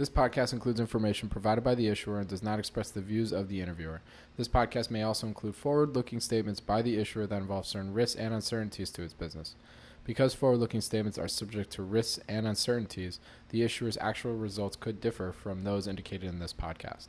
This podcast includes information provided by the issuer and does not express the views of the interviewer. This podcast may also include forward looking statements by the issuer that involve certain risks and uncertainties to its business. Because forward looking statements are subject to risks and uncertainties, the issuer's actual results could differ from those indicated in this podcast.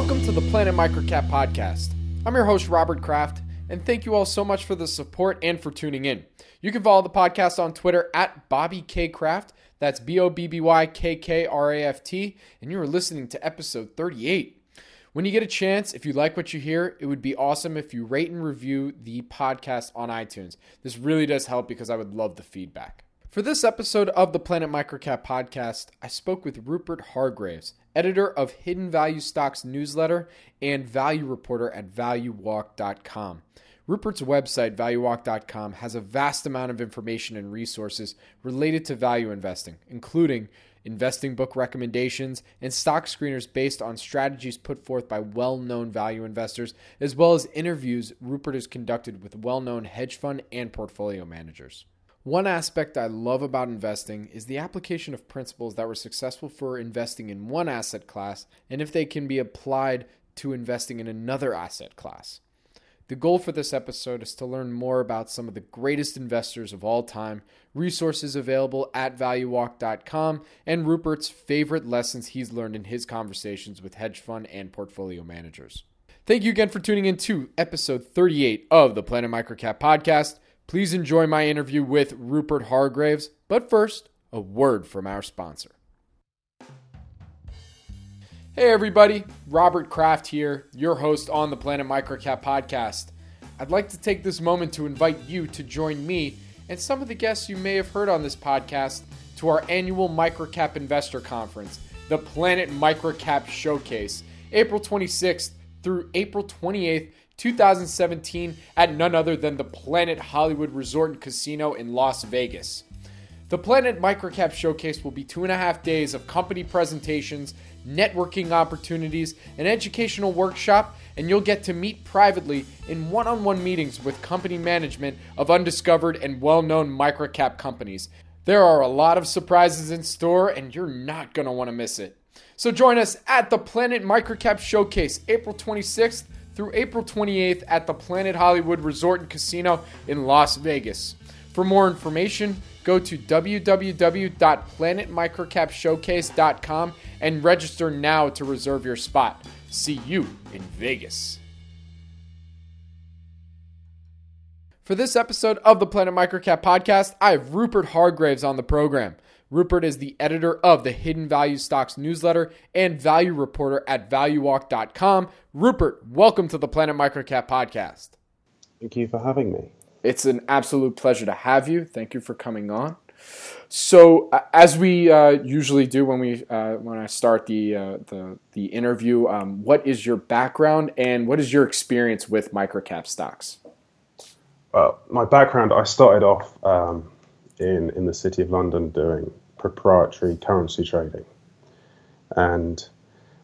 Welcome to the Planet Microcap podcast. I'm your host, Robert Kraft, and thank you all so much for the support and for tuning in. You can follow the podcast on Twitter at Bobby K Kraft. That's B O B B Y K K R A F T, and you are listening to episode 38. When you get a chance, if you like what you hear, it would be awesome if you rate and review the podcast on iTunes. This really does help because I would love the feedback. For this episode of the Planet Microcap podcast, I spoke with Rupert Hargreaves, editor of Hidden Value Stocks newsletter and value reporter at valuewalk.com. Rupert's website, valuewalk.com, has a vast amount of information and resources related to value investing, including investing book recommendations and stock screeners based on strategies put forth by well known value investors, as well as interviews Rupert has conducted with well known hedge fund and portfolio managers. One aspect I love about investing is the application of principles that were successful for investing in one asset class and if they can be applied to investing in another asset class. The goal for this episode is to learn more about some of the greatest investors of all time, resources available at valuewalk.com, and Rupert's favorite lessons he's learned in his conversations with hedge fund and portfolio managers. Thank you again for tuning in to episode 38 of the Planet Microcap podcast. Please enjoy my interview with Rupert Hargreaves. But first, a word from our sponsor. Hey, everybody, Robert Kraft here, your host on the Planet Microcap podcast. I'd like to take this moment to invite you to join me and some of the guests you may have heard on this podcast to our annual Microcap Investor Conference, the Planet Microcap Showcase, April 26th through April 28th 2017 at none other than the Planet Hollywood Resort and Casino in Las Vegas. The Planet Microcap Showcase will be two and a half days of company presentations, networking opportunities, an educational workshop, and you'll get to meet privately in one on one meetings with company management of undiscovered and well known microcap companies. There are a lot of surprises in store, and you're not going to want to miss it. So join us at the Planet Microcap Showcase April 26th through April 28th at the Planet Hollywood Resort and Casino in Las Vegas. For more information, go to www.planetmicrocapshowcase.com and register now to reserve your spot. See you in Vegas. For this episode of the Planet Microcap podcast, I have Rupert Hargreaves on the program. Rupert is the editor of the Hidden Value Stocks newsletter and value reporter at valuewalk.com. Rupert, welcome to the Planet Microcap podcast. Thank you for having me. It's an absolute pleasure to have you. Thank you for coming on. So, uh, as we uh, usually do when we uh, when I start the uh, the the interview, um, what is your background and what is your experience with microcap stocks? Well, my background, I started off um, in in the city of London doing proprietary currency trading. And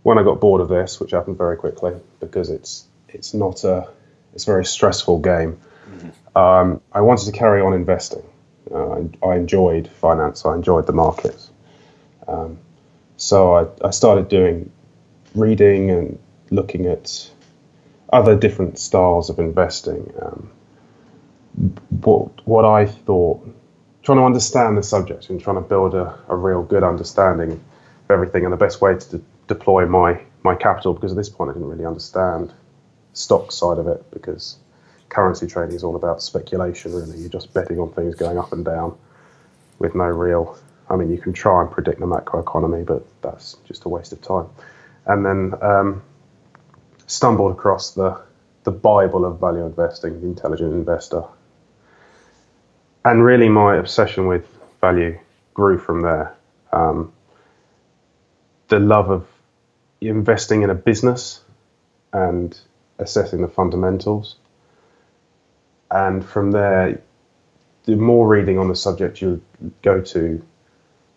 when I got bored of this, which happened very quickly because it's it's not a it's a very stressful game, mm-hmm. um, I wanted to carry on investing. Uh, I enjoyed finance. I enjoyed the markets. Um, so I, I started doing reading and looking at other different styles of investing. Um, what what I thought trying to understand the subject and trying to build a, a real good understanding of everything and the best way to de- deploy my my capital because at this point I didn't really understand stock side of it because currency trading is all about speculation really. You're just betting on things going up and down with no real I mean you can try and predict the macroeconomy but that's just a waste of time. And then um, stumbled across the the Bible of value investing, the intelligent investor, and really my obsession with value grew from there. Um, the love of investing in a business and assessing the fundamentals. And from there, the more reading on the subject you go to,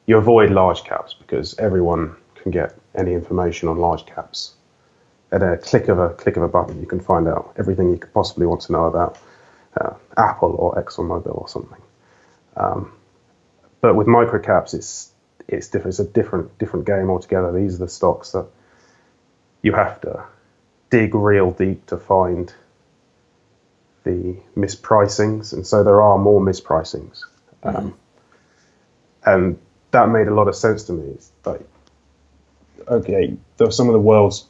you avoid large caps because everyone can get any information on large caps. At a click of a click of a button, you can find out everything you could possibly want to know about uh, Apple or ExxonMobil or something. Um, but with microcaps, it's it's different. It's a different different game altogether. These are the stocks that you have to dig real deep to find the mispricings, and so there are more mispricings. Um, mm-hmm. And that made a lot of sense to me. It's like, okay, some of the world's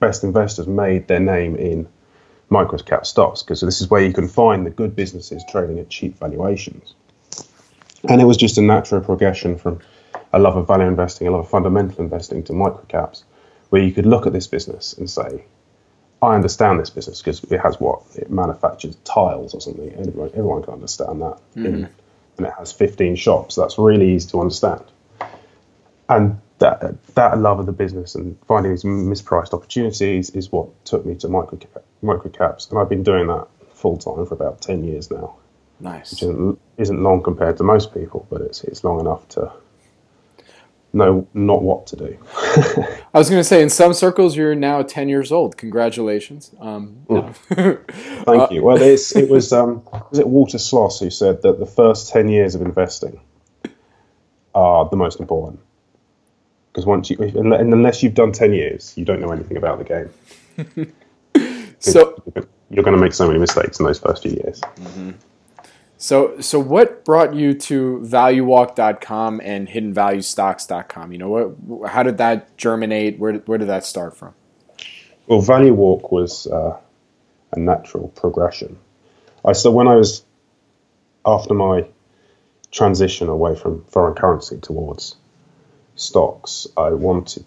best investors made their name in microcap stocks because this is where you can find the good businesses trading at cheap valuations. And it was just a natural progression from a love of value investing, a love of fundamental investing to microcaps, where you could look at this business and say, I understand this business because it has what it manufactures tiles or something. Everyone, everyone can understand that. Mm-hmm. and it has 15 shops. That's really easy to understand. And that that love of the business and finding these mispriced opportunities is what took me to microcap, microcaps, and I've been doing that full time for about 10 years now. Nice. Which isn't, isn't long compared to most people, but it's it's long enough to know not what to do. I was going to say, in some circles, you're now 10 years old. Congratulations. Um, no. Thank uh, you. Well, it was um, was it Walter Schloss who said that the first 10 years of investing are the most important because once you unless you've done 10 years, you don't know anything about the game. so you're going to make so many mistakes in those first few years. Mm-hmm. So, so what brought you to ValueWalk.com and HiddenValueStocks.com? You know, what, how did that germinate? Where, where did that start from? Well, ValueWalk was uh, a natural progression. I so when I was after my transition away from foreign currency towards stocks, I wanted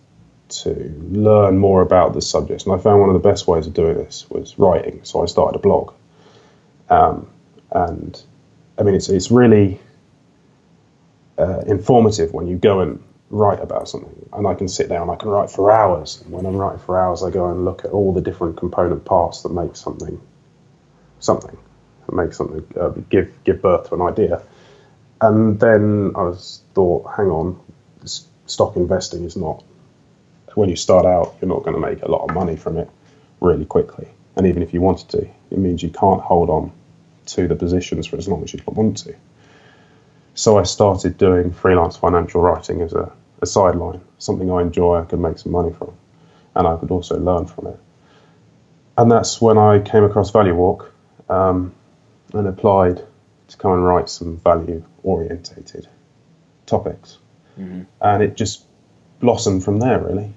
to learn more about the subject, and I found one of the best ways of doing this was writing. So I started a blog, um, and I mean, it's it's really uh, informative when you go and write about something. And I can sit down, I can write for hours. And when I'm writing for hours, I go and look at all the different component parts that make something something, that make something uh, give give birth to an idea. And then I was thought, hang on, stock investing is not. When you start out, you're not going to make a lot of money from it really quickly. And even if you wanted to, it means you can't hold on to the positions for as long as you want to. So I started doing freelance financial writing as a, a sideline, something I enjoy, I could make some money from, and I could also learn from it. And that's when I came across Value Walk um, and applied to come and write some value orientated topics. Mm-hmm. And it just blossomed from there, really.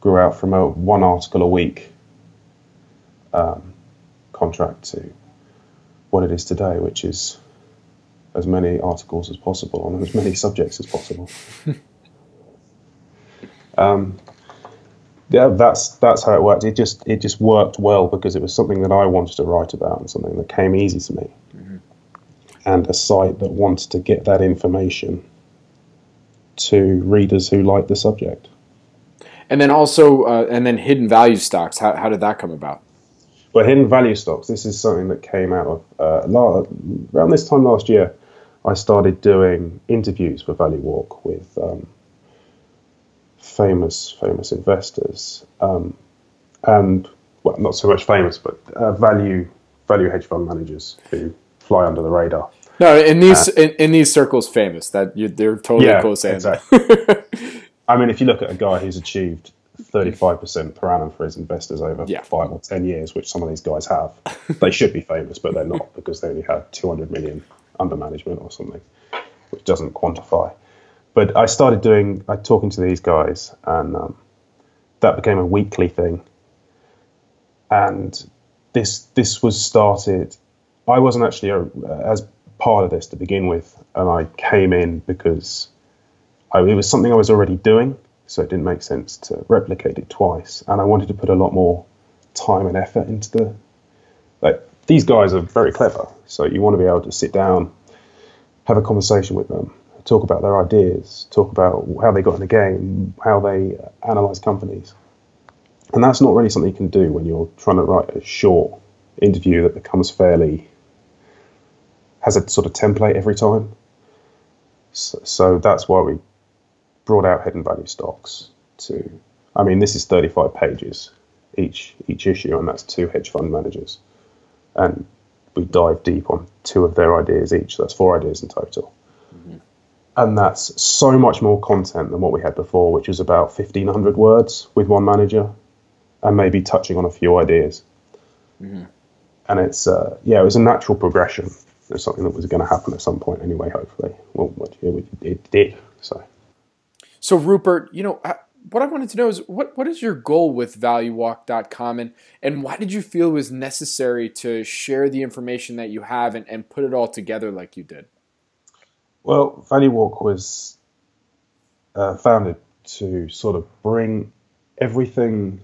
Grew out from a one article a week um, contract to what it is today, which is as many articles as possible on as many subjects as possible. um, yeah, that's that's how it worked. It just it just worked well because it was something that I wanted to write about and something that came easy to me, mm-hmm. and a site that wanted to get that information to readers who like the subject. And then also, uh, and then hidden value stocks. How how did that come about? Well, hidden value stocks, this is something that came out of uh, around this time last year. I started doing interviews for Value Walk with um, famous famous investors, um, and well, not so much famous, but uh, value value hedge fund managers who fly under the radar. No, in these uh, in, in, these circles, famous that you, they're totally yeah, close. Exactly. I mean, if you look at a guy who's achieved 35% per annum for his investors over yeah. five or 10 years, which some of these guys have. they should be famous, but they're not because they only have 200 million under management or something, which doesn't quantify. But I started doing, I talking to these guys, and um, that became a weekly thing. And this this was started. I wasn't actually a, as part of this to begin with, and I came in because I, it was something I was already doing so it didn't make sense to replicate it twice. And I wanted to put a lot more time and effort into the. Like these guys are very clever, so you want to be able to sit down, have a conversation with them, talk about their ideas, talk about how they got in the game, how they uh, analyze companies. And that's not really something you can do when you're trying to write a short interview that becomes fairly has a sort of template every time. So, so that's why we brought out hidden value stocks to, I mean, this is 35 pages each each issue, and that's two hedge fund managers, and we dive deep on two of their ideas each. So that's four ideas in total. Mm-hmm. And that's so much more content than what we had before, which was about 1,500 words with one manager and maybe touching on a few ideas. Mm-hmm. And it's, uh, yeah, it was a natural progression. It's something that was going to happen at some point anyway, hopefully. Well, it did. So, so Rupert, you know, what I wanted to know is what what is your goal with valuewalk.com and and why did you feel it was necessary to share the information that you have and, and put it all together like you did? Well, ValueWalk was uh, founded to sort of bring everything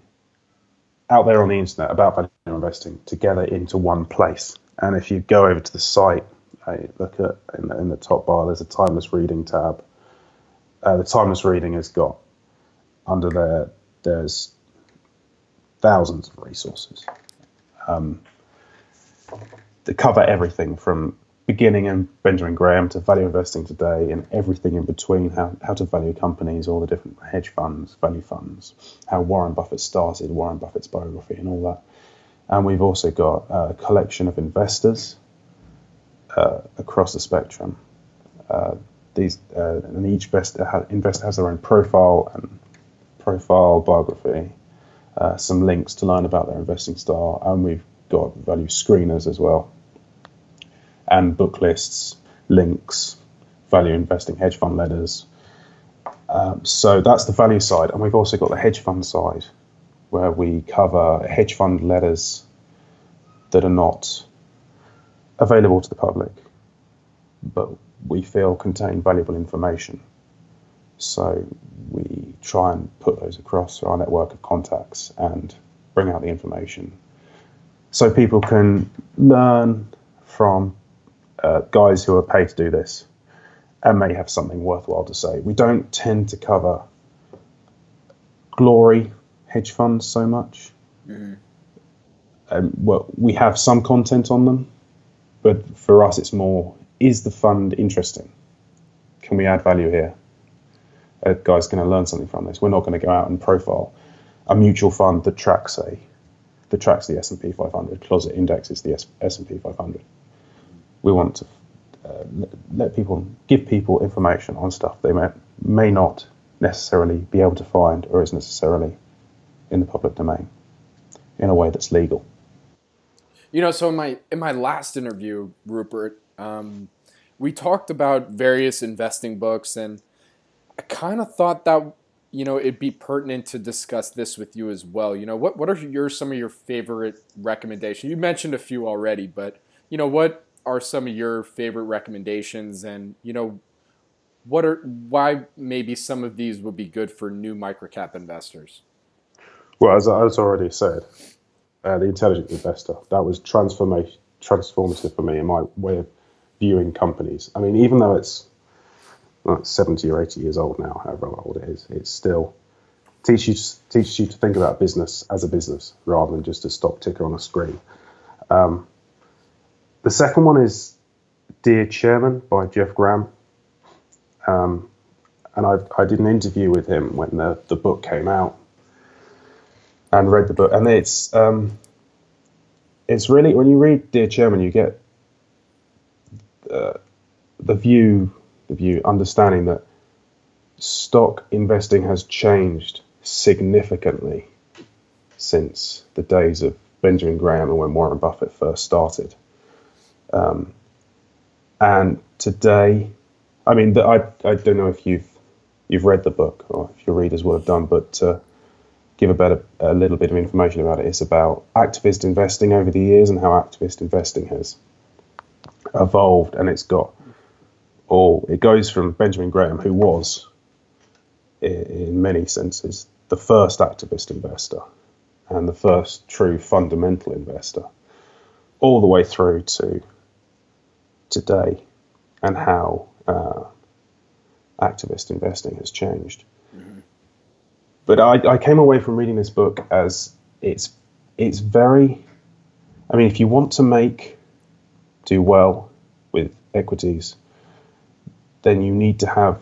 out there on the internet about value investing together into one place. And if you go over to the site, uh, look at in the, in the, top bar, there's a timeless reading tab. Uh, the timeless reading has got under there, there's thousands of resources um, that cover everything from beginning in Benjamin Graham to value investing today and everything in between, how, how to value companies, all the different hedge funds, value funds, how Warren Buffett started, Warren Buffett's biography, and all that. And we've also got a collection of investors uh, across the spectrum. Uh, these uh, and each investor, has their own profile and profile, biography, uh, some links to learn about their investing style, and we've got value screeners as well, and book lists, links, value investing hedge fund letters. Um, so that's the value side, and we've also got the hedge fund side, where we cover hedge fund letters that are not available to the public, but we feel contain valuable information. So we try and put those across our network of contacts and bring out the information so people can learn from uh, guys who are paid to do this and may have something worthwhile to say. We don't tend to cover glory hedge funds so much. Mm-hmm. Um, well, we have some content on them, but for us, it's more: is the fund interesting? Can we add value here? a guy's going to learn something from this. We're not going to go out and profile a mutual fund that tracks a that tracks the S&P 500. Closet indexes the S&P 500. We want to uh, let people give people information on stuff they may, may not necessarily be able to find or is necessarily in the public domain in a way that's legal. You know, so in my in my last interview, Rupert, um, we talked about various investing books and I kind of thought that you know it'd be pertinent to discuss this with you as well. You know, what what are your some of your favorite recommendations? You mentioned a few already, but you know, what are some of your favorite recommendations and, you know, what are why maybe some of these would be good for new microcap investors? Well, as I, as already said, uh, the intelligent investor that was transformation transformative for me in my way of viewing companies. I mean, even though it's like 70 or 80 years old now, however old it is, it still teaches you, teaches you to think about business as a business rather than just a stock ticker on a screen. Um, the second one is Dear Chairman by Jeff Gramm. Um, and I, I did an interview with him when the, the book came out and read the book. And it's, um, it's really, when you read Dear Chairman, you get uh, the view the view, understanding that stock investing has changed significantly since the days of Benjamin Graham and when Warren Buffett first started. Um, and today, I mean, the, I, I don't know if you've you've read the book or if your readers will have done, but give a better a little bit of information about it, it's about activist investing over the years and how activist investing has evolved, and it's got all. it goes from Benjamin Graham, who was, in many senses, the first activist investor and the first true fundamental investor, all the way through to today and how uh, activist investing has changed. Mm-hmm. But I, I came away from reading this book as it's it's very. I mean, if you want to make do well with equities then you need to have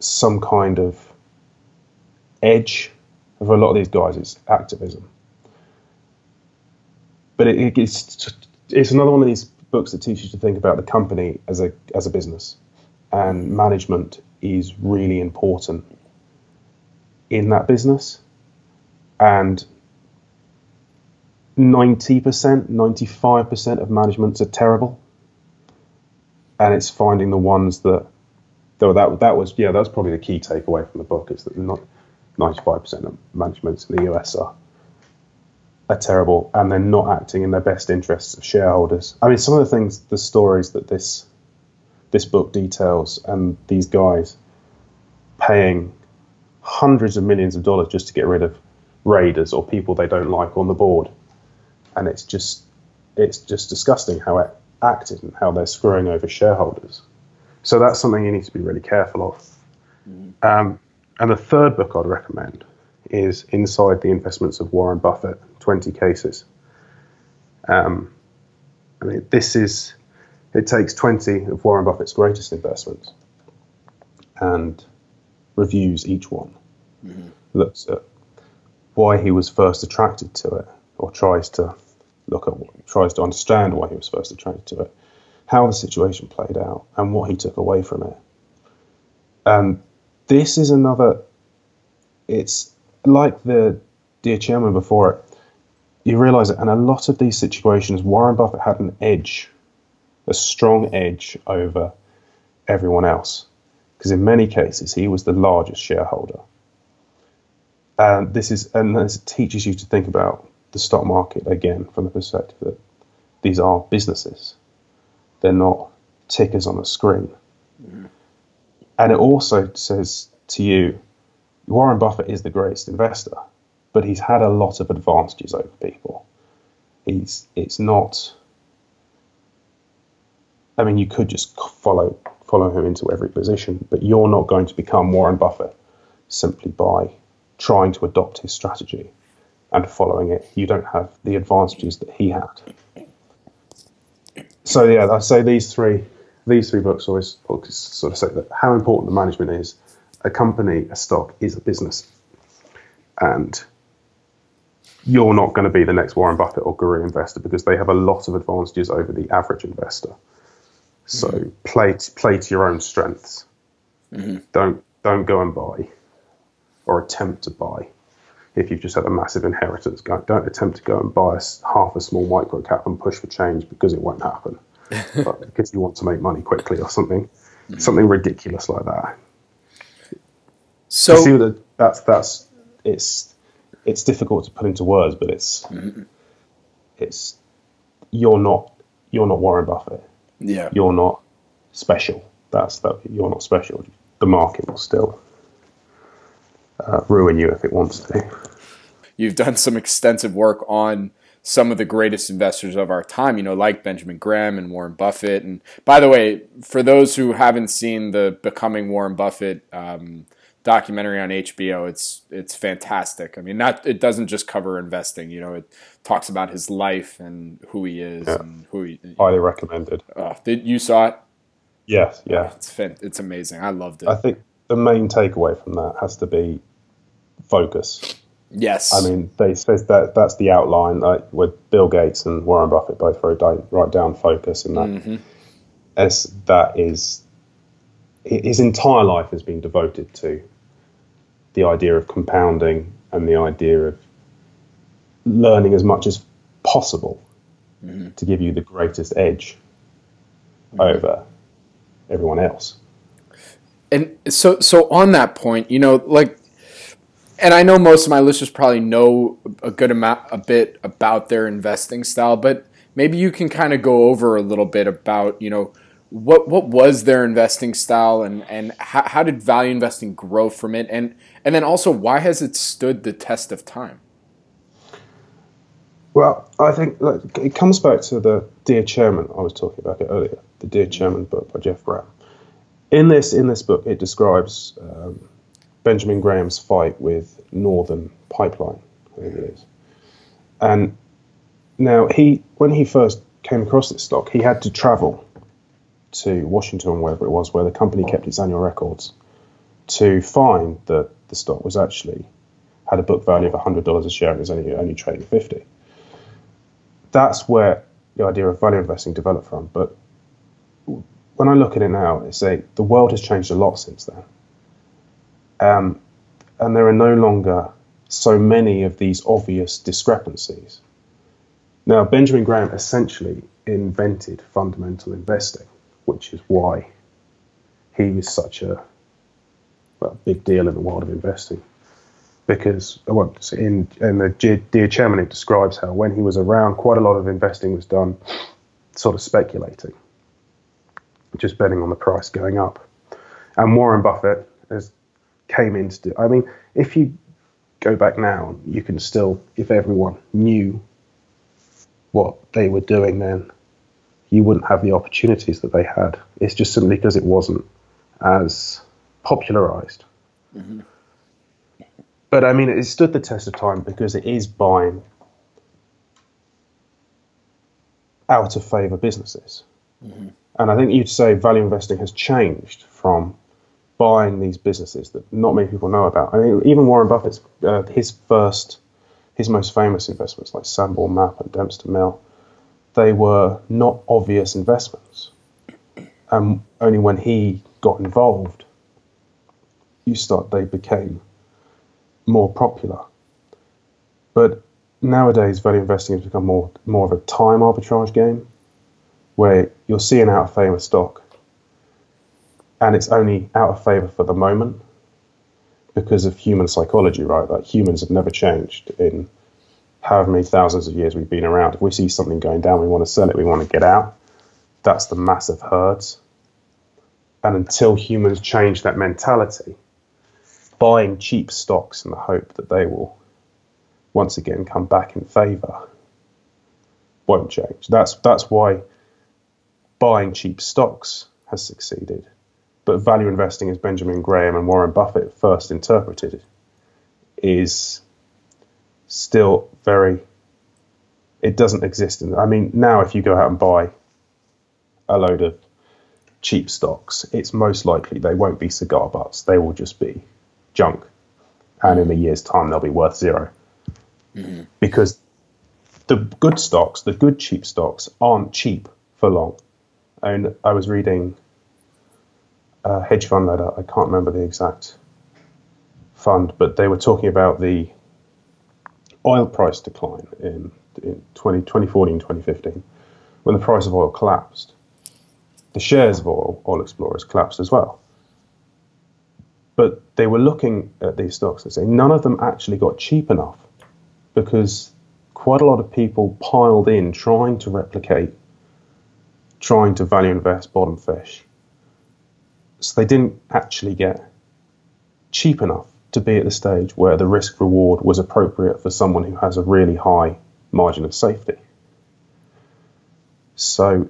some kind of edge for a lot of these guys. It's activism. But it, it's it's another one of these books that teaches you to think about the company as a as a business, and management is really important in that business, and 90%, 95% of managements are terrible. And it's finding the ones that, though that, that was, yeah, that was probably the key takeaway from the book is that not 95% of managements in the US are, are terrible and they're not acting in their best interests of shareholders. I mean, some of the things, the stories that this, this book details and these guys paying hundreds of millions of dollars just to get rid of raiders or people they don't like on the board and it's just it's just disgusting how it acted and how they're screwing over shareholders. So that's something you need to be really careful of. Mm. Um, and the third book I'd recommend is Inside the Investments of Warren Buffett 20 Cases. Um, I mean, this is, it takes 20 of Warren Buffett's greatest investments and reviews each one, mm-hmm. looks at why he was first attracted to it, or tries to look at, tries to understand why he was first attracted to it, how the situation played out, and what he took away from it. And this is another. It's like the dear chairman before it. You realise it, and a lot of these situations, Warren Buffett had an edge, a strong edge over everyone else, because in many cases he was the largest shareholder. And this is, and this teaches you to think about the stock market again from the perspective that these are businesses. They're not tickers on a screen. Mm. And it also says to you, Warren Buffett is the greatest investor, but he's had a lot of advantages over people. He's it's not. I mean, you could just follow follow him into every position, but you're not going to become Warren Buffett simply by trying to adopt his strategy and following it, you don't have the advantages that he had. So yeah, I say these three these three books always sort of say that how important the management is. A company, a stock is a business, and you're not going to be the next Warren Buffett or Guru investor because they have a lot of advantages over the average investor. So mm-hmm. play play to your own strengths. Mm-hmm. Don't don't go and buy or attempt to buy if you've just had a massive inheritance, don't attempt to go and buy a, half a small micro cap and push for change because it won't happen. but because you want to make money quickly or something, mm-hmm. something ridiculous like that. So you see that that's that's it's it's difficult to put into words, but it's mm-hmm. it's you're not you're not Warren Buffett. Yeah, you're not special. That's that you're not special. The market will still uh, ruin you if it wants to. You've done some extensive work on some of the greatest investors of our time, you know, like Benjamin Graham and Warren Buffett. And by the way, for those who haven't seen the Becoming Warren Buffett um, documentary on HBO, it's it's fantastic. I mean, not it doesn't just cover investing, you know, it talks about his life and who he is yeah. and who he. Highly recommended. Uh, did you saw it? Yes, yeah. Oh, it's it's amazing. I loved it. I think the main takeaway from that has to be focus. Yes. I mean, they say that that's the outline like, with Bill Gates and Warren Buffett both wrote down, write down focus, and that mm-hmm. as that is his entire life has been devoted to the idea of compounding and the idea of learning as much as possible mm-hmm. to give you the greatest edge mm-hmm. over everyone else. And so, so on that point, you know, like and I know most of my listeners probably know a good amount, a bit about their investing style, but maybe you can kind of go over a little bit about, you know, what what was their investing style and and how, how did value investing grow from it, and and then also why has it stood the test of time? Well, I think look, it comes back to the Dear Chairman I was talking about it earlier, the Dear Chairman book by Jeff brown In this in this book, it describes um, Benjamin Graham's fight with Northern Pipeline, I think it is. And now he, when he first came across this stock, he had to travel to Washington, wherever it was, where the company kept its annual records, to find that the stock was actually had a book value of $100 a share and was only, only trading 50. That's where the idea of value investing developed from. But when I look at it now, it's a, the world has changed a lot since then. Um, and there are no longer so many of these obvious discrepancies. Now, Benjamin Graham essentially invented fundamental investing, which is why he was such a well, big deal in the world of investing. Because in, in the Dear Chairman, it describes how when he was around, quite a lot of investing was done sort of speculating, just betting on the price going up. And Warren Buffett has came in to do. I mean, if you go back now, you can still, if everyone knew what they were doing then, you wouldn't have the opportunities that they had. It's just simply because it wasn't as popularized. Mm-hmm. But I mean, it stood the test of time because it is buying out of favor businesses. Mm-hmm. And I think you'd say value investing has changed from buying these businesses that not many people know about. I mean, even Warren Buffett's uh, his first, his most famous investments like Sanborn Map and Dempster Mill, they were not obvious investments. And only when he got involved, you start they became more popular. But nowadays, value investing has become more more of a time arbitrage game, where you'll see an out of favor stock and it's only out of favor for the moment because of human psychology, right? Like humans have never changed in however many thousands of years we've been around. If we see something going down, we want to sell it, we want to get out. That's the massive herds. And until humans change that mentality, buying cheap stocks in the hope that they will once again come back in favor won't change. That's that's why buying cheap stocks has succeeded but value investing, as Benjamin Graham and Warren Buffett first interpreted it, is still very. It doesn't exist. In, I mean, now if you go out and buy a load of cheap stocks, it's most likely they won't be cigar butts. They will just be junk, and in a year's time they'll be worth 0 mm-hmm. because the good stocks, the good cheap stocks, aren't cheap for long. And I was reading uh, hedge fund that I can't remember the exact fund, but they were talking about the oil price decline in, in 20, 2014, 2015, when the price of oil collapsed. The shares of oil, oil explorers collapsed as well. But they were looking at these stocks and saying none of them actually got cheap enough because quite a lot of people piled in trying to replicate, trying to value invest bottom fish so they didn't actually get cheap enough to be at the stage where the risk reward was appropriate for someone who has a really high margin of safety. So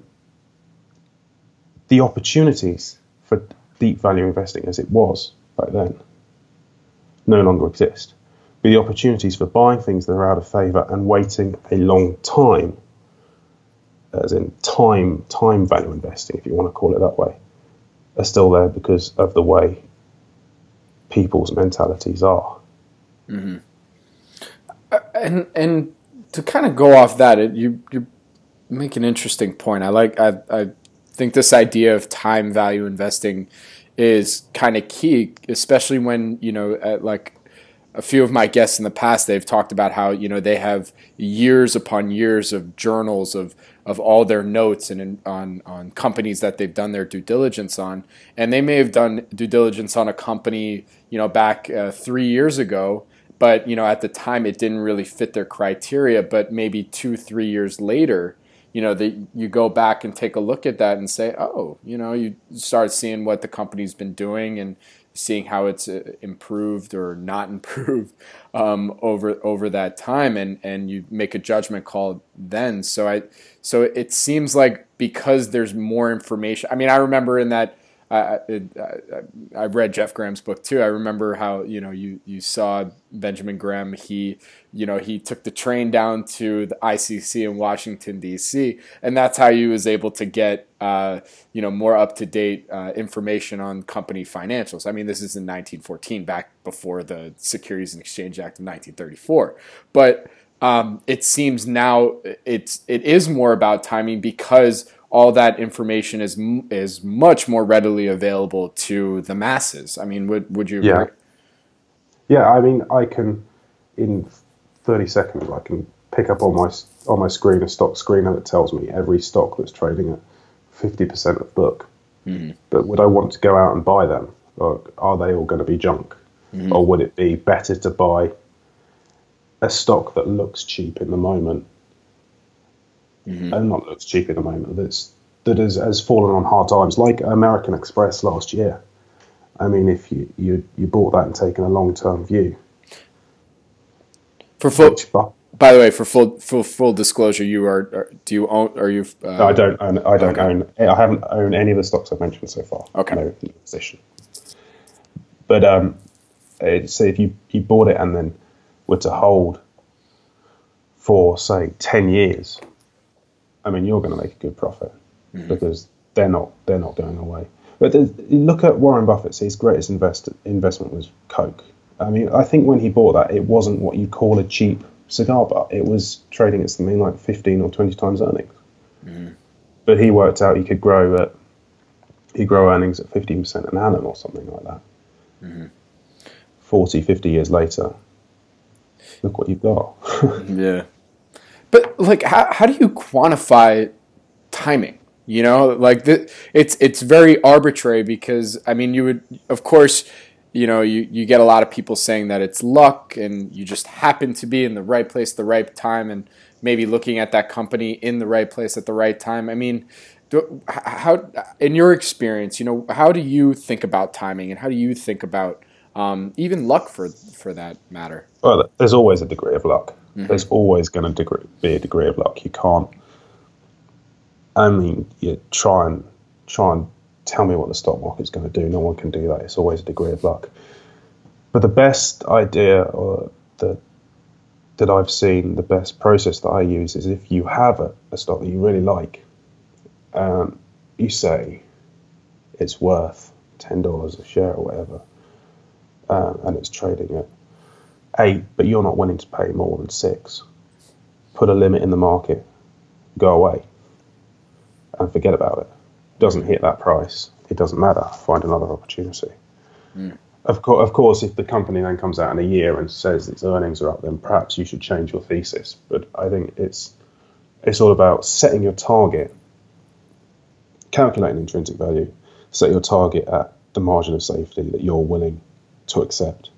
the opportunities for deep value investing as it was back then no longer exist. But the opportunities for buying things that are out of favor and waiting a long time, as in time time value investing, if you want to call it that way, are still there because of the way people's mentalities are. Mm-hmm. Uh, and and to kind of go off that, it, you you make an interesting point. I like I I think this idea of time value investing is kind of key, especially when you know like a few of my guests in the past they've talked about how you know they have years upon years of journals of of all their notes and in, on on companies that they've done their due diligence on. And they may have done due diligence on a company you know back uh, 3 years ago but you know at the time it didn't really fit their criteria. But maybe 2 3 years later you know that you go back and take a look at that and say oh you know you start seeing what the company's been doing and seeing how it's uh, improved or not improved um, over over that time, and and you make a judgment call then. So I so it seems like because there's more information. I mean, I remember in that I, I, read Jeff Gramm's book too. I remember how you know you you saw Benjamin Graham. He you know he took the train down to the ICC in Washington D.C. and that's how he was able to get uh, you know more up to date uh, information on company financials. I mean, this is in 1914, back before the Securities and Exchange Act of 1934, but. Um, it seems now it's it is more about timing because all that information is is much more readily available to the masses. I mean, would would you agree? Yeah. Yeah, I mean, I can in 30 seconds I can pick up on my on my screen a stock screener that tells me every stock that's trading at 50% of book. Mm-hmm. But would I want to go out and buy them, or are they all going to be junk, mm-hmm. or would it be better to buy a stock that looks cheap in the moment mm-hmm. and not looks cheap at the moment. That's that has, has fallen on hard times, like American Express last year. I mean, if you you, you bought that and taken a long term view. For full, which, by the way, for full full full disclosure, you are, are do you own? Are you? Uh, no, I don't own. I don't okay. own. I haven't owned any of the stocks I've mentioned so far. Okay. No position. But um, say if you you bought it and then were to hold for say ten years, I mean, you're going to make a good profit mm-hmm. because they're not they're not going away. But look at Warren Buffett. His greatest invest, investment was Coke. I mean, I think when he bought that, it wasn't what you call a cheap cigar butt. It was trading at something like 15 or 20 times earnings. Mm-hmm. But he worked out he could grow at he grow earnings at 15% an annum or something like that. Mm-hmm. 40, 50 years later, look what you've got. yeah. But like, how, how do you quantify timing? You know, like the, it's it's very arbitrary because I mean, you would of course, you know, you you get a lot of people saying that it's luck and you just happen to be in the right place, at the right time, and maybe looking at that company in the right place at the right time. I mean, do, how in your experience, you know, how do you think about timing and how do you think about um, even luck for for that matter? Well, there's always a degree of luck. Mm-hmm. There's always going to be a degree of luck. You can't. I mean, you try and try and tell me what the stock market's going to do. No one can do that. It's always a degree of luck. But the best idea or the that I've seen, the best process that I use is if you have a, a stock that you really like, um, you say it's worth ten dollars a share or whatever, um, and it's trading at eight, but you're not willing to pay more than six, put a limit in the market, go away, and forget about it. Doesn't hit that price, it doesn't matter. Find another opportunity. Mm. Of, co- of course, if the company then comes out in a year and says its earnings are up, then perhaps you should change your thesis. But I think it's it's all about setting your target, calculating intrinsic value, set your target at the margin of safety that you're willing to accept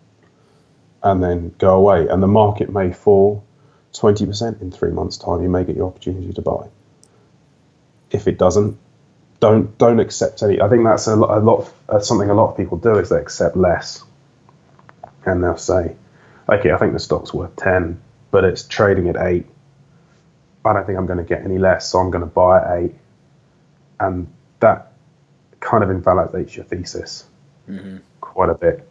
and then go away. And the market may fall 20% in three months' time. You may get your opportunity to buy. If it doesn't, don't don't accept any. I think that's a lot, a lot uh, something a lot of people do is they accept less, and they'll say, "Okay, I think the stock's worth ten, but it's trading at eight. I don't think I'm going to get any less, so I'm going to buy at eight. And that kind of invalidates your thesis mm-hmm. quite a bit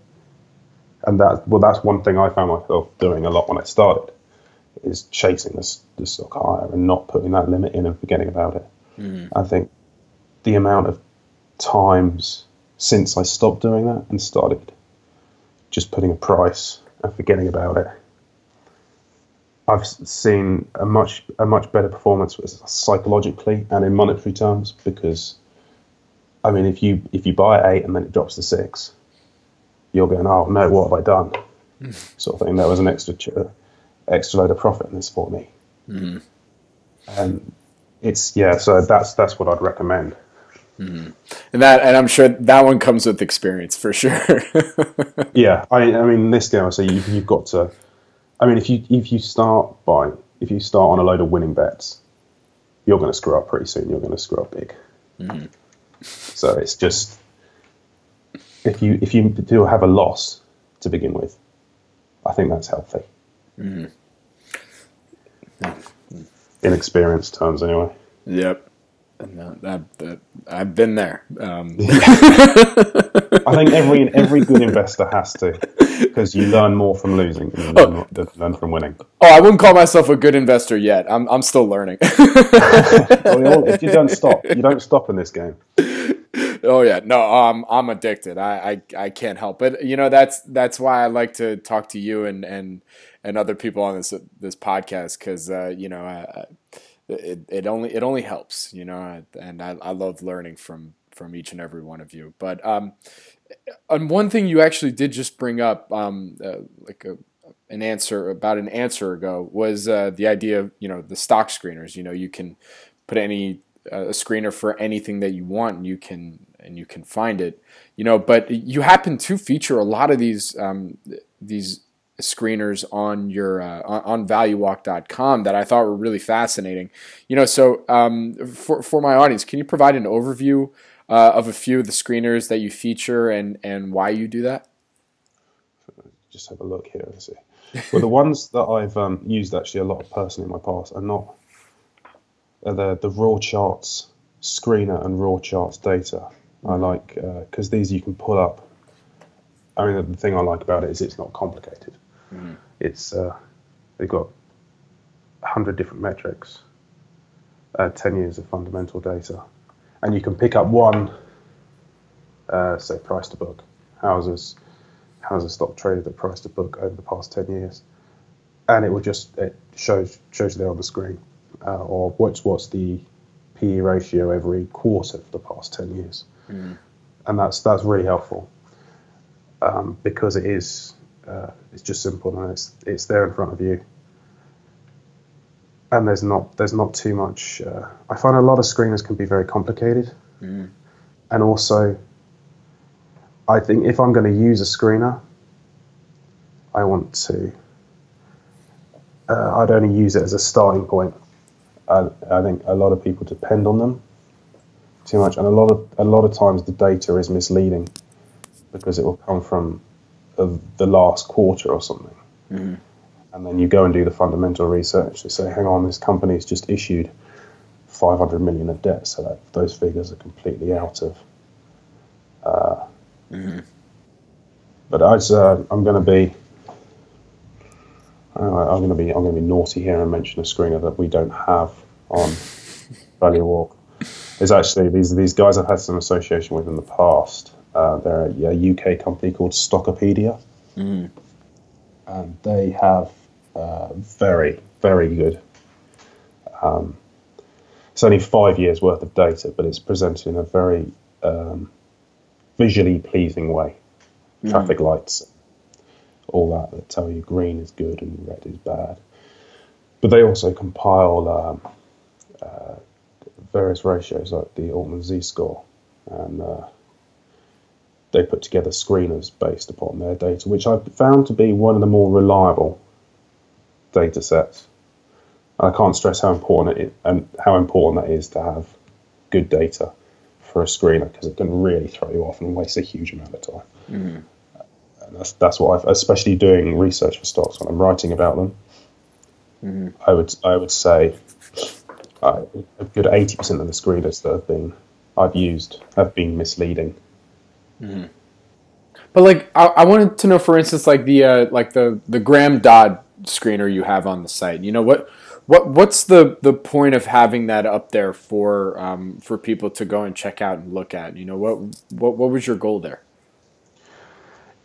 and that well, that's one thing I found myself doing a lot when I started, is chasing this the stock higher and not putting that limit in and forgetting about it. Mm. I think the amount of times since I stopped doing that and started just putting a price and forgetting about it, I've seen a much a much better performance psychologically and in monetary terms because, I mean, if you if you buy at eight and then it drops to six, you're going, oh no, what have I done? Mm. Sort of thing. There was an extra extra load of profit in this for me. Mm. And it's yeah, so that's that's what I'd recommend. Mm. And that, and I'm sure that one comes with experience for sure. yeah, I, I mean, this game, I say you've, you've got to. I mean, if you if you start by if you start on a load of winning bets, you're going to screw up pretty soon. You're going to screw up big. Mm. So it's just if you if you do have a loss to begin with, I think that's healthy. Mm. In experience terms, anyway. Yep. No, that, that, I've been there. Um. I think every every good investor has to, because you learn more from losing than you learn, than learn from winning. Oh, I wouldn't call myself a good investor yet. I'm I'm still learning. well, if you don't stop, you don't stop in this game. Oh yeah, no, I'm I'm addicted. I, I I can't help it. You know that's that's why I like to talk to you and and and other people on this this podcast because uh, you know I, it, it only it only helps. You know, and I, I love learning from from each and every one of you. But um, and one thing you actually did just bring up, um, uh, like a, an answer about an answer ago, was uh, the idea of you know the stock screeners. You know, you can put any uh, a screener for anything that you want, and you can and you can find it. You know, but you happen to feature a lot of these um, these screeners on your uh, on valuewalk.com that I thought were really fascinating. You know, so um, for for my audience, can you provide an overview uh, of a few of the screeners that you feature and and why you do that? Just have a look here and see. Well, the ones that I've um, used actually a lot personally in my past are not are the the raw charts screener and raw charts data. I like because uh, these you can pull up. I mean, the thing I like about it is it's not complicated. Mm-hmm. It's uh, they've got hundred different metrics, uh, ten years of fundamental data, and you can pick up one, uh, say price to book, houses, how's a stock traded at price to book over the past ten years, and it will just it shows shows you there on the screen, uh, or what's what's the PE ratio every quarter for the past ten years, mm. and that's that's really helpful um, because it is uh, it's just simple and it's it's there in front of you and there's not there's not too much. Uh, I find a lot of screeners can be very complicated, mm. and also, I think if I'm going to use a screener, I want to. Uh, I'd only use it as a starting point. I, I think a lot of people depend on them too much, and a lot of a lot of times the data is misleading because it will come from uh, the last quarter or something. Mm and then you go and do the fundamental research to say, hang on, this company has just issued 500 million of debt, so that those figures are completely out of. Uh, mm-hmm. But I uh, I'm going to be. I'm going to be I'm going to be naughty here and mention a screener that we don't have on Value Walk. Is actually these these guys I've had some association with in the past. Uh, they're a, UK company called Stockopedia, mm. and they have uh, very, very good. Um, it's only five years worth of data, but it's presented in a very um, visually pleasing way. Mm. Traffic lights, all that that tell you green is good and red is bad. But they also compile um, uh, various ratios like the Altman Z score, and uh, they put together screeners based upon their data, which I found to be one of the more reliable data sets. I can't stress how important it is, and how important that is to have good data for a screener because it can really throw you off and waste a huge amount of time. Mm-hmm. And that's that's what I've, especially doing research for stocks when I'm writing about them. Mm-hmm. I would I would say uh, a good eighty percent of the screeners that have been I've used have been misleading. Mm-hmm. But like I, I, wanted to know, for instance, like the uh, like the the Graham Dodd screener you have on the site. You know what what what's the the point of having that up there for um, for people to go and check out and look at? You know what what what was your goal there?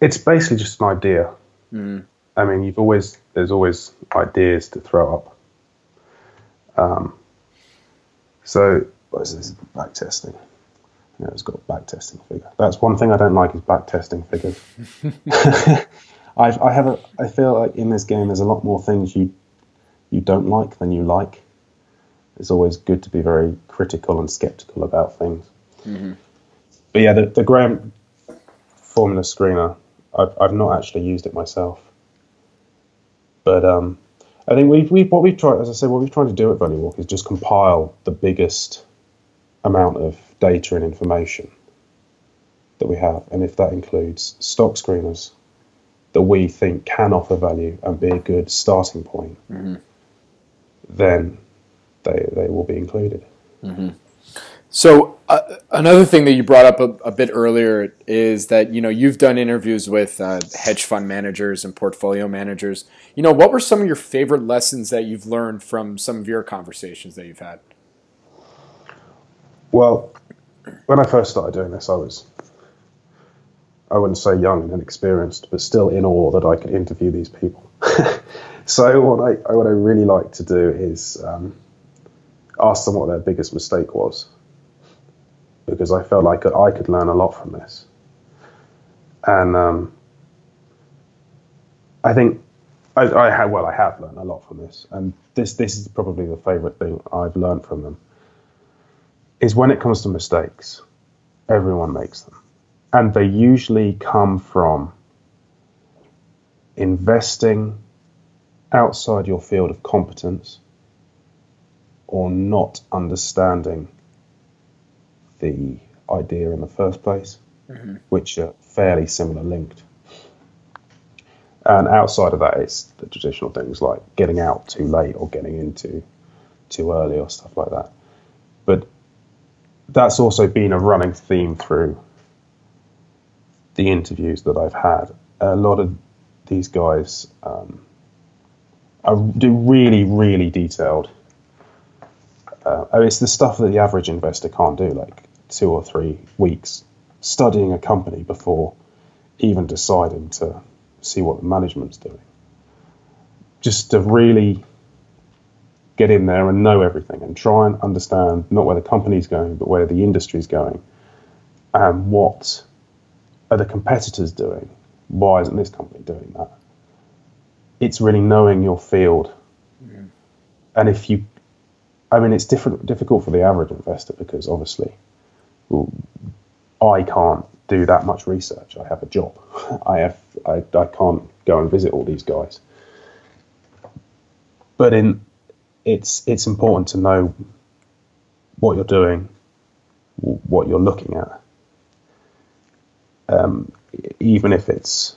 It's basically just an idea. Mm. I mean, you've always there's always ideas to throw up. Um, so what is this back testing? Yeah, it's got a back testing figure. That's one thing I don't like is back testing figures. I've, I have a, I feel like in this game there's a lot more things you you don't like than you like. It's always good to be very critical and skeptical about things. Mm-hmm. But yeah, the, the Graham Formula Screener, I've, I've not actually used it myself. But um, I think we've, we've what we've tried, as I said, what we've tried to do at Value Walk is just compile the biggest amount of data and information that we have. And if that includes stock screeners, that we think can offer value and be a good starting point, mm-hmm. then they they will be included. Mm-hmm. So uh, another thing that you brought up a, a, bit earlier is that you know you've done interviews with uh, hedge fund managers and portfolio managers. You know, what were some of your favorite lessons that you've learned from some of your conversations that you've had? Well, when I first started doing this, I was I wouldn't say young and inexperienced, but still in awe that I could interview these people. so what I what I really like to do is um, ask them what their biggest mistake was because I felt like I could learn a lot from this. And um, I think I, I have, well, I have learned a lot from this. And this, this is probably the favorite thing I've learned from them is when it comes to mistakes, everyone makes them. And they usually come from investing outside your field of competence or not understanding the idea in the first place, mm-hmm. which are fairly similar linked. And outside of that, it's the traditional things like getting out too late or getting into too early or stuff like that. But that's also been a running theme through the interviews that I've had. A lot of these guys um, are, do really, really detailed. Uh, it's the stuff that the average investor can't do. Like two or three weeks studying a company before even deciding to see what the management's doing. Just to really get in there and know everything and try and understand not where the company's going, but where the industry's going and what are the competitors doing? Why isn't this company doing that? It's really knowing your field. Yeah. And if you, I mean, it's different, difficult for the average investor because obviously I can't do that much research. I have a job. I have I, I can't go and visit all these guys. But in it's it's important to know what you're doing, what you're looking at, um, even if it's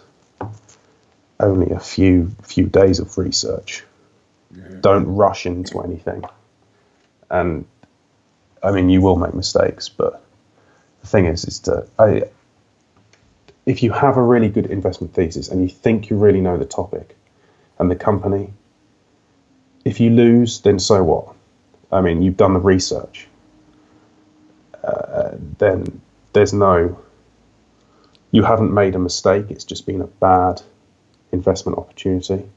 only a few few days of research. Mm-hmm. Don't rush into anything, and I mean you will make mistakes, but the thing is, is that I, if you have a really good investment thesis and you think you really know the topic and the company, if you lose, then so what? I mean, you've done the research. Uh, then there's no, you haven't made a mistake. It's just been a bad investment opportunity.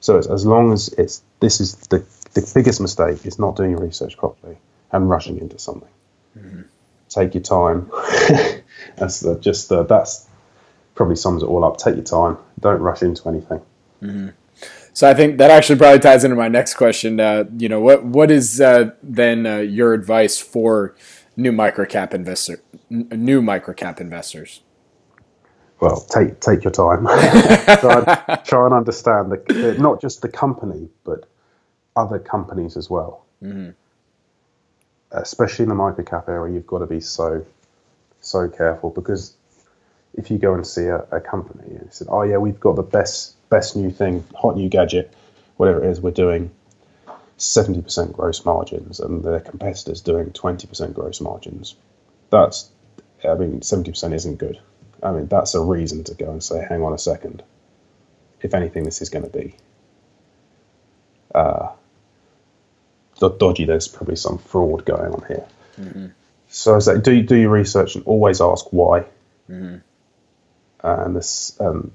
So as long as it's this is the the biggest mistake is not doing your research properly and rushing into something. Mm-hmm take your time. that's the, just uh, that's probably sums it all up. Take your time. Don't rush into anything. Mm-hmm. So I think that actually probably ties into my next question. Uh, you know, what what is uh, then uh, your advice for new microcap investor, new microcap investors? Well, take take your time. try, try, and understand the, not just the company, but other companies as well. Mm-hmm especially in the microcap area, you've got to be so so careful because if you go and see a, a company and said, "Oh yeah, we've got the best best new thing, hot new gadget, whatever it is we're doing." 70% gross margins and their competitors doing 20% gross margins. That's, I mean, 70% isn't good. I mean, that's a reason to go and say, hang on a second. If anything, this is going to be uh, dodgy. There's probably some fraud going on here. Mm-hmm. So I say, do do your research and always ask why. Mm-hmm. And this, um,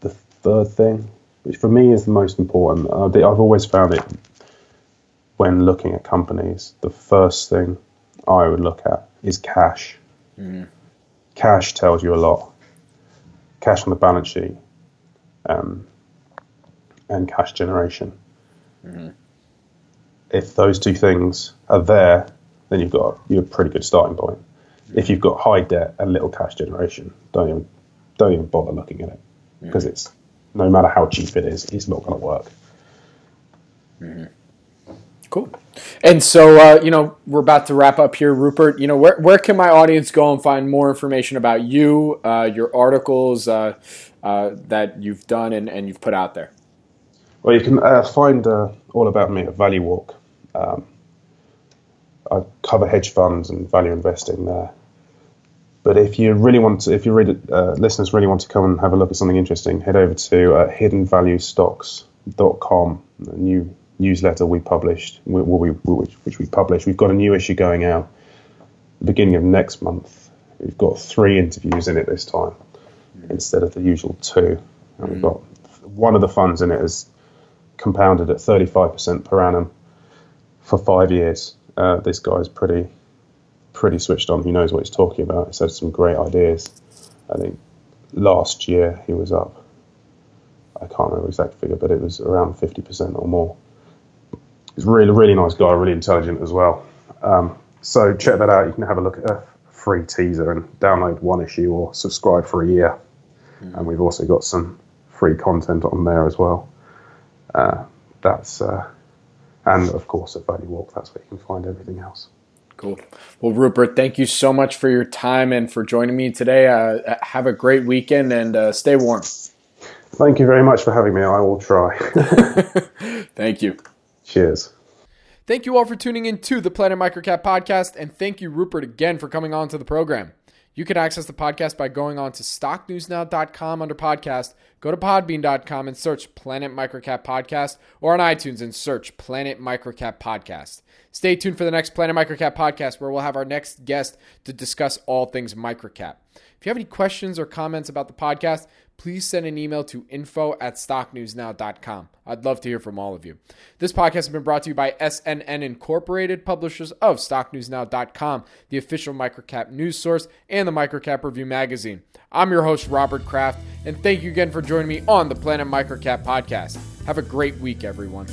the third thing, which for me is the most important, uh, I've always found it when looking at companies. The first thing I would look at is cash. Mm-hmm. Cash tells you a lot. Cash on the balance sheet, um, and cash generation. Mm-hmm if those two things are there, then you've got you're a pretty good starting point. If you've got high debt and little cash generation, don't even don't even bother looking at it because it's no matter how cheap it is, it's not going to work. Mm-hmm. Cool. And so, uh, you know, we're about to wrap up here, Rupert. You know, where, where can my audience go and find more information about you, uh, your articles uh, uh that you've done and, and you've put out there? Well, you can uh, find uh, all about me at Value Walk. Um, I cover hedge funds and value investing there. But if you really want to, if you read uh, listeners really want to come and have a look at something interesting, head over to uh, hiddenvaluestocks.com, a new newsletter we published, which, which we published. We've got a new issue going out beginning of next month. We've got three interviews in it this time mm. instead of the usual two. And we've hmm. got one of the funds in it is compounded at 35% per annum for five years. Uh, this guy's pretty pretty switched on. He knows what he's talking about. He said some great ideas. I think last year he was up. I can't remember the exact figure, but it was around 50% or more. He's really, really nice guy, really intelligent as well. Um, so check that out. You can have a look at a free teaser and download one issue or subscribe for a year. Mm. And we've also got some free content on there as well. Uh, that's uh, and of course at Value Walk. That's where you can find everything else. Cool. Well, Rupert, thank you so much for your time and for joining me today. Uh, have a great weekend and uh, stay warm. Thank you very much for having me. I will try. thank you. Cheers. Thank you all for tuning in to the Planet Microcap podcast, and thank you, Rupert, again for coming on to the program. You can access the podcast by going on to stocknewsnow.com under podcast, go to podbean.com and search Planet Microcap Podcast, or on iTunes and search Planet Microcap Podcast. Stay tuned for the next Planet Microcap podcast where we'll have our next guest to discuss all things microcap. If you have any questions or comments about the podcast, please send an email to info at stocknewsnow.com. I'd love to hear from all of you. This podcast has been brought to you by SNN Incorporated, publishers of stocknewsnow.com, the official microcap news source, and the Microcap Review magazine. I'm your host, Robert Kraft, and thank you again for joining me on the Planet Microcap podcast. Have a great week, everyone.